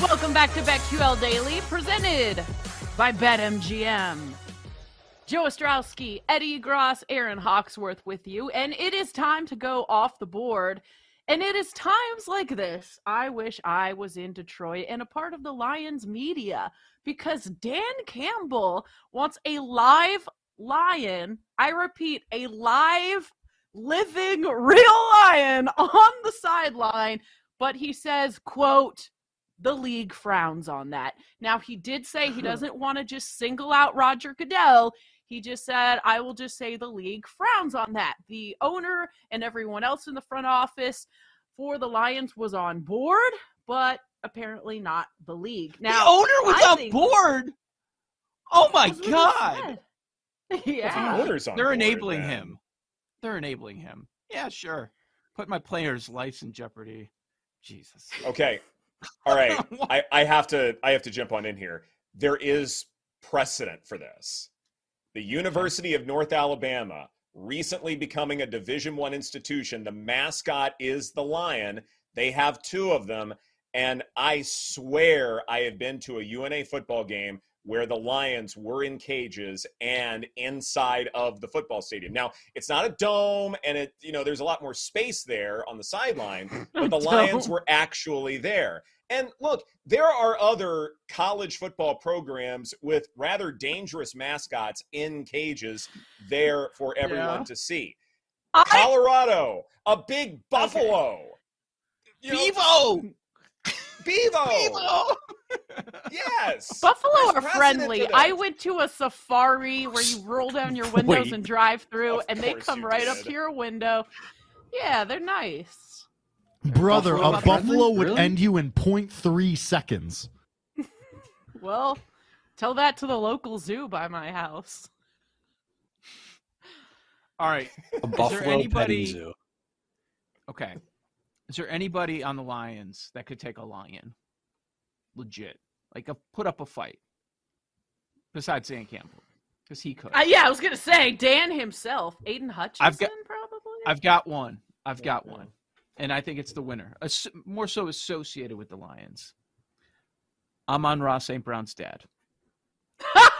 Welcome back to BetQL Daily, presented by BetMGM. Joe Ostrowski, Eddie Gross, Erin Hawksworth with you, and it is time to go off the board. And it is times like this I wish I was in Detroit and a part of the Lions media because Dan Campbell wants a live lion. I repeat, a live, living, real lion on the sideline. But he says, quote, the league frowns on that. Now, he did say he doesn't want to just single out Roger Goodell. He just said, I will just say the league frowns on that. The owner and everyone else in the front office for the Lions was on board, but apparently not the league. Now, the owner was I on board. Oh my That's what he god. said. yeah. owners on They're board, enabling man. him. They're enabling him. Yeah, sure. Put my players' lives in jeopardy. Jesus. Okay. All right. I, I have to I have to jump on in here. There is precedent for this. The University of North Alabama recently becoming a Division One institution. The mascot is the lion. They have two of them, and I swear I have been to a UNA football game where the lions were in cages and inside of the football stadium. Now, it's not a dome and it you know there's a lot more space there on the sideline, but the lions were actually there. And look, there are other college football programs with rather dangerous mascots in cages there for everyone Yeah. to see. I, Colorado, a big buffalo. You know, Bevo! Bevo. Bevo! Yes. Buffalo are friendly. I went to a safari where you roll down your windows Wait. and drive through, Of and they come you right up to your window. Yeah, they're nice. Brother, Buffalo a not buffalo friendly? would Really? end you in 0.3 seconds. Well, tell that to the local zoo by my house. All right. A buffalo anybody- petting zoo. Okay. Is there anybody on the Lions that could take a lion? Legit. Like a put up a fight. Besides Dan Campbell. Because he could. Uh, yeah, I was gonna say Dan himself, Aidan Hutchinson, I've got- probably. I've got one. I've got one. And I think it's the winner. As- more so associated with the Lions. Amon-Ra St. Brown's dad.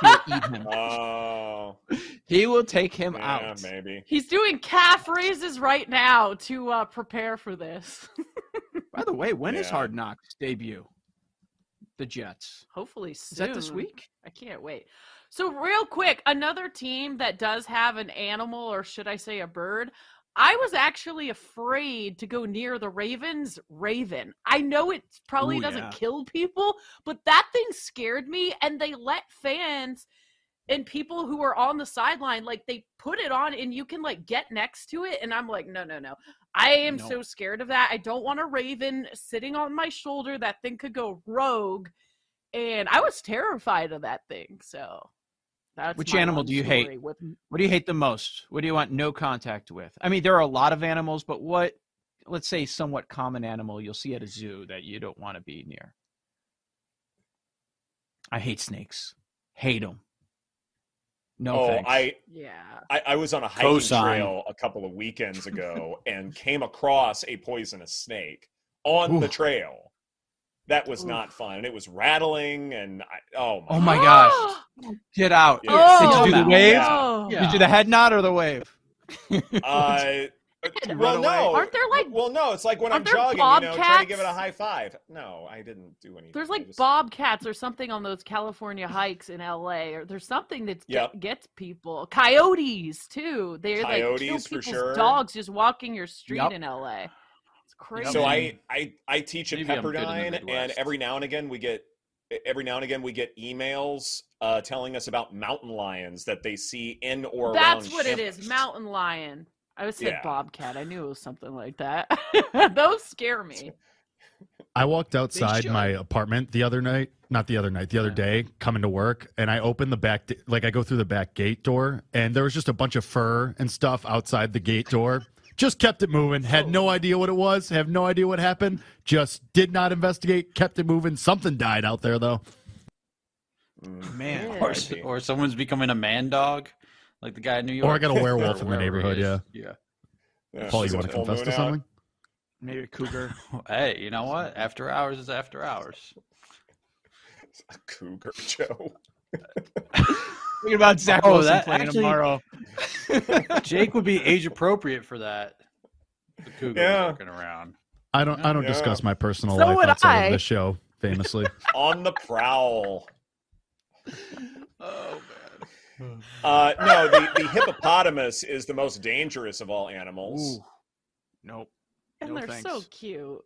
He'll eat him. Oh, He will take him yeah, out. maybe. He's doing calf raises right now to uh, prepare for this. By the way, when is Yeah. Hard Knocks debut? The Jets. Hopefully soon. Is that this week? I can't wait. So real quick, another team that does have an animal, or should I say a bird? I was actually afraid to go near the Ravens Raven. I know it probably Ooh, doesn't yeah. kill people, but that thing scared me, and they let fans and people who are on the sideline like they put it on and you can like get next to it and i'm like no no no i am No. so scared of that i don't want a raven sitting on my shoulder that thing could go rogue and i was terrified of that thing so that's Which animal do you hate? with What do you hate the most? What do you want no contact with? I mean, there are a lot of animals, but what, let's say, somewhat common animal you'll see at a zoo that you don't want to be near? I hate snakes. Hate them. No oh, thanks. I, yeah I I was on a hiking Cosign. trail a couple of weekends ago and came across a poisonous snake on the trail. That was Oof. not fun. And it was rattling and I, oh my Oh my gosh! Get out! Yeah. Did you do the Oh, wave? no. Yeah. Did you do the head nod or the wave? Uh, Run well, no. Aren't there, like- Well, no. It's like when I'm aren't there jogging, you know, trying to give it a high five. No, I didn't do anything. There's like just- bobcats or something on those California hikes in LA, or there's something that Yep. gets people. Coyotes too. They're like kill for people's sure. dogs just walking your street Yep. in LA. It's crazy. So I, I I teach at maybe I'm good in the Pepperdine, and every now and again we get every now and again we get emails uh, telling us about mountain lions that they see in or That's around what it campus. is. Mountain lion. I was said Yeah. bobcat. I knew it was something like that. Those scare me. I walked outside my apartment the other night, not the other night, the other day, coming to work, and I opened the back, d- like I go through the back gate door, and there was just a bunch of fur and stuff outside the gate door. Just kept it moving. Had no idea what it was. Have no idea what happened. Just did not investigate. Kept it moving. Something died out there though. Man, or, or someone's becoming a man dog, like the guy in New York. Or I got a werewolf in the neighborhood. Yeah. Yeah. Yeah, Paul, you want to confess to moon out? something? maybe a cougar. Hey, you know what? After hours is after hours. It's A cougar, Joe. Thinking about Zach Oh, Wilson that playing actually- tomorrow. Jake would be age appropriate for that. The cougar Yeah. walking around. I don't. I don't Yeah. discuss my personal So life would outside I. of this show. Famously, On the prowl. Oh man. Uh, no, the, the hippopotamus is the most dangerous of all animals. Ooh. Nope. And No they're thanks. so cute.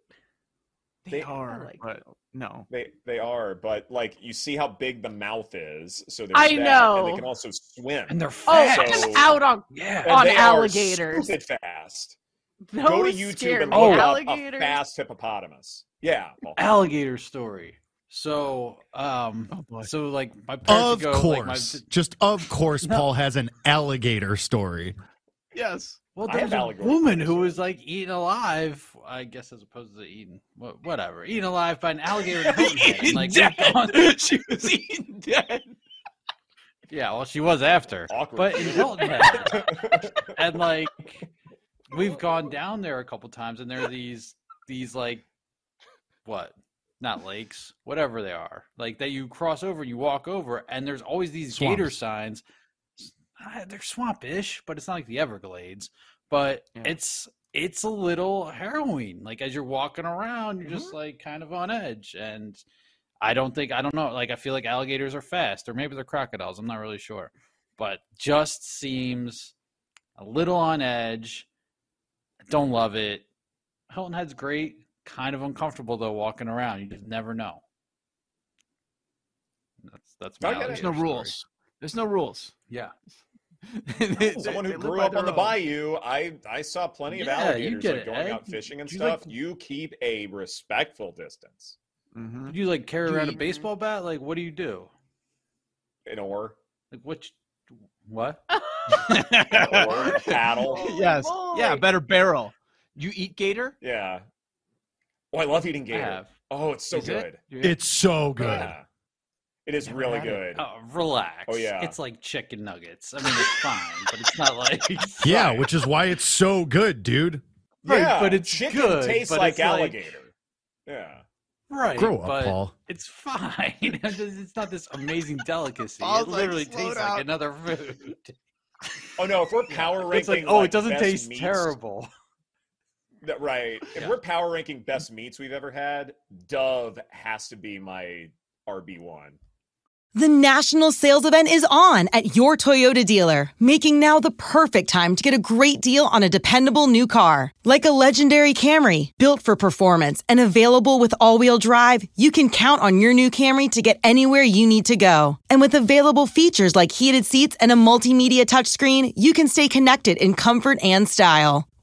They, They- are, like but no. They they are, but like you see how big the mouth is, so there's I that, and know. they can also swim. And they're Oh, fast. So- out on yeah. On they alligators. Are stupid fast. those Go to YouTube scare and me. look up a alligators. fast hippopotamus. Yeah. Paul. Alligator story. So, um, Oh, so like my parents of would go, like, my- course, just of course, Paul has an alligator story. Yes. Well, there's a woman who was like eaten alive, I guess, as opposed to eaten, wha- whatever, eaten alive by an alligator. in And, like, we've gone- she was eaten dead. yeah, well, she was after, Awkward. but in Hilton Head, and like we've gone down there a couple times, and there are these these like what? Not lakes, whatever they are, like that you cross over and you walk over, and there's always these gator signs. They're swampish, but it's not like the Everglades. But Yeah. it's it's a little harrowing. Like as you're walking around, you're just mm-hmm. like kind of on edge. And I don't think I don't know. Like I feel like alligators are fast, or maybe they're crocodiles. I'm not really sure, but just seems a little on edge. Don't love it. Hilton Head's great. Kind of uncomfortable though walking around. You just never know. That's that's my I get it. There's no story. rules. There's no rules. Yeah. Someone who They grew up their on the own. bayou, I I saw plenty of Yeah, you alligators get like it, going out fishing and You like- stuff. You keep a respectful distance. Mhm. Do you like carry Do around a baseball bat? Like what do you do? An oar, Like what? you- What? an oar, paddle. Oh, yes. Yeah, better barrel. You eat gator? Yeah. Oh, I love eating I gator. have. Oh, it's so Is good. it? It's so good. Yeah. It is Never really had it. good. Oh, relax. Oh, yeah. It's like chicken nuggets. I mean, it's fine, but it's not like. Yeah, Right. which is why it's so good, dude. Right, yeah, but it's chicken good, tastes but like it's like- alligator. Yeah. Right. Grow up, but Paul. It's fine. it's not this amazing delicacy. Paul's it literally "Slow tastes down." like another food. Oh no, if we're power ranking, It's like, oh, like, it doesn't taste meats- terrible. That- Right. If Yeah. we're power ranking best meats we've ever had, Dove has to be my RB1. The national sales event is on at your Toyota dealer, making now the perfect time to get a great deal on a dependable new car. Like a legendary Camry, built for performance and available with all wheel drive, you can count on your new Camry to get anywhere you need to go. And with available features like heated seats and a multimedia touchscreen, you can stay connected in comfort and style.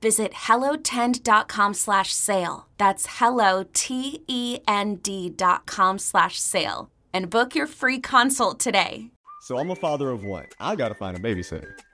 Visit hellotend.com slash sale. That's hello, T-E-N-D dot com slash sale. And book your free consult today. So I'm a father of one. I gotta find a babysitter.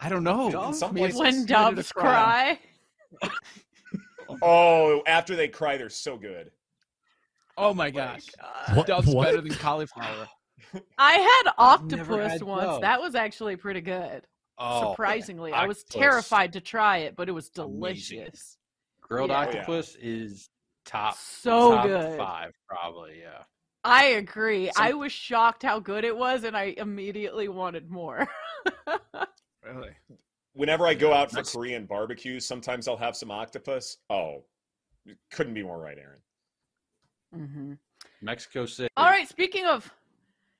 I don't know. In some When doves cry. Oh, after they cry, they're so good. Oh my oh gosh. What- Dove's what? better than cauliflower. I had octopus had once. dove. That was actually pretty good. Oh, Surprisingly, I was terrified to try it, but it was Amazing. delicious. Grilled oh, Yeah. octopus is top So top good. five probably. Yeah. I agree. Some- I was shocked how good it was, and I immediately wanted more. Really? Whenever I go out for That's- Korean barbecues, sometimes I'll have some octopus. Oh, couldn't be more right, Erin. hmm Mexico City. All right. Speaking of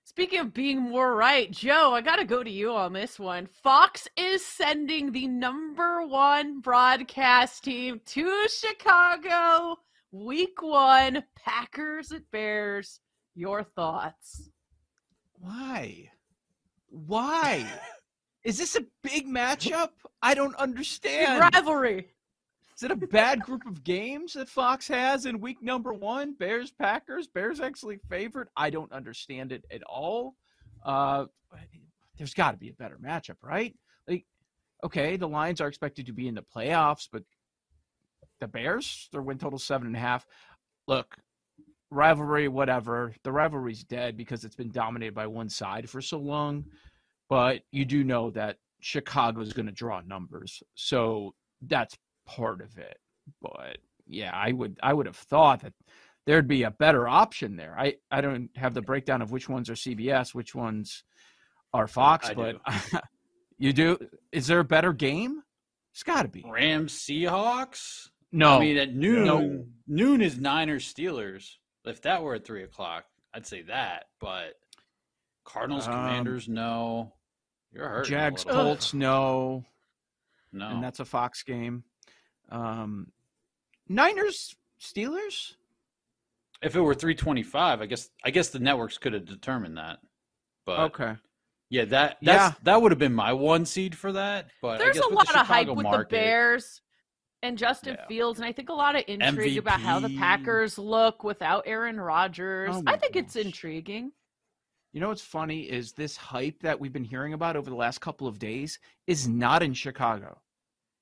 speaking of being more right, Joe, I got to go to you on this one. Fox is sending the number one broadcast team to Chicago, Week One, Packers at Bears. Your thoughts? Why? Why? Is this a big matchup? I don't Big understand. rivalry. Is it a bad group of games that Fox has in week number one? Bears, Packers. Bears actually favored. I don't understand it at all. Uh, there's got to be a better matchup, right? Like, okay, the Lions are expected to be in the playoffs, but the Bears, their win total seven and a half. Look, rivalry, whatever. The rivalry's dead because it's been dominated by one side for so long. But you do know that Chicago is going to draw numbers, so that's part of it. But yeah, I would I would have thought that there'd be a better option there. I I don't have the breakdown of which ones are CBS, which ones are Fox, I but you do. Is there a better game? It's got to be. Rams Seahawks. No, I mean at noon. No. Noon is Niners Steelers. If that were at three o'clock, I'd say that. But Cardinals Um, Commanders, no. You're hurting. a Jags. Colts, no, No. and that's a Fox game. Um, Niners Steelers. if it were 325, I guess I guess the networks could have determined that. But Okay. yeah, that Yeah. that would have been my one seed for that. But I There's guess a lot the of hype with market, the Bears and Justin Yeah. Fields, and I think a lot of intrigue about how the Packers look without Aaron Rodgers. Oh I think it's intriguing. You know what's funny is this hype that we've been hearing about over the last couple of days is not in Chicago.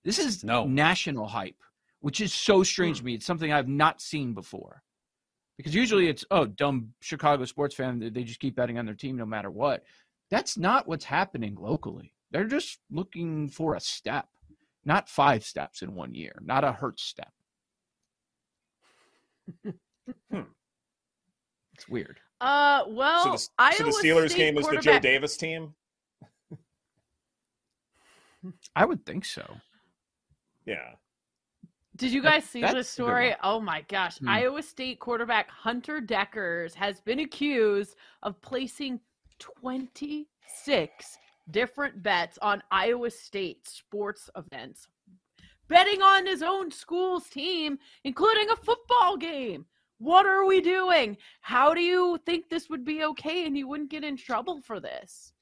This is No. national hype, which is so strange to me. It's something I've not seen before. Because usually it's oh, dumb Chicago sports fan, they- just keep betting on their team no matter what. That's not what's happening locally. They're just looking for a step, not five steps in one year, not a hurt step. Hmm. It's weird. Uh, well, so the, so Iowa the Steelers State game is the Joe Davis team. I would think so. Yeah. Did you That- guys see that's this story? Oh my gosh. Hmm. Iowa State quarterback Hunter Dekkers has been accused of placing 26 different bets on Iowa State sports events, betting on his own school's team, including a football game. What are we doing? How do you think this would be okay and you wouldn't get in trouble for this?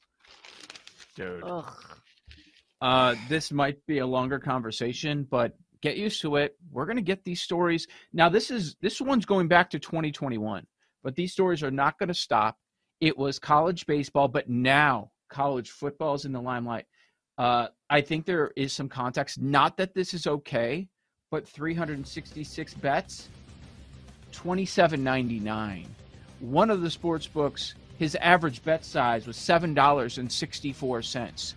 Dude. Ugh. Uh, this might be a longer conversation, but get used to it. We're gonna get these stories. Now, this is this one's going back to 2021, but these stories are not going to stop. It was college baseball, but now college football is in the limelight. Uh, I think there is some context. Not that this is okay, but 366 bets, 27.99. One of the sports books, his average bet size was seven dollars and sixty-four cents.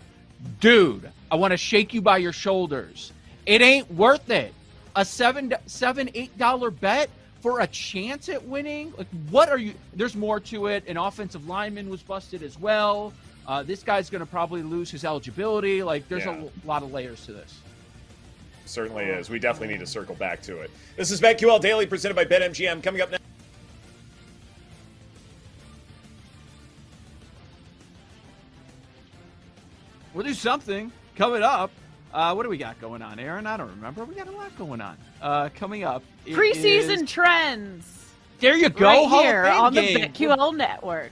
Dude, I want to shake you by your shoulders. It ain't worth it. A seven, seven, eight dollar bet for a chance at winning. Like, what are you? There's more to it. An offensive lineman was busted as well. Uh, this guy's going to probably lose his eligibility. Like, there's Yeah. a lot of layers to this. Certainly is. We definitely need to circle back to it. This is BetQL Daily presented by BetMGM. Coming up next. We'll do something coming up. Uh, what do we got going on, Erin? I don't remember. We got a lot going on. Uh, coming up. Preseason is- trends. There you go. Right Hall of here Fame on game. the BetQL network.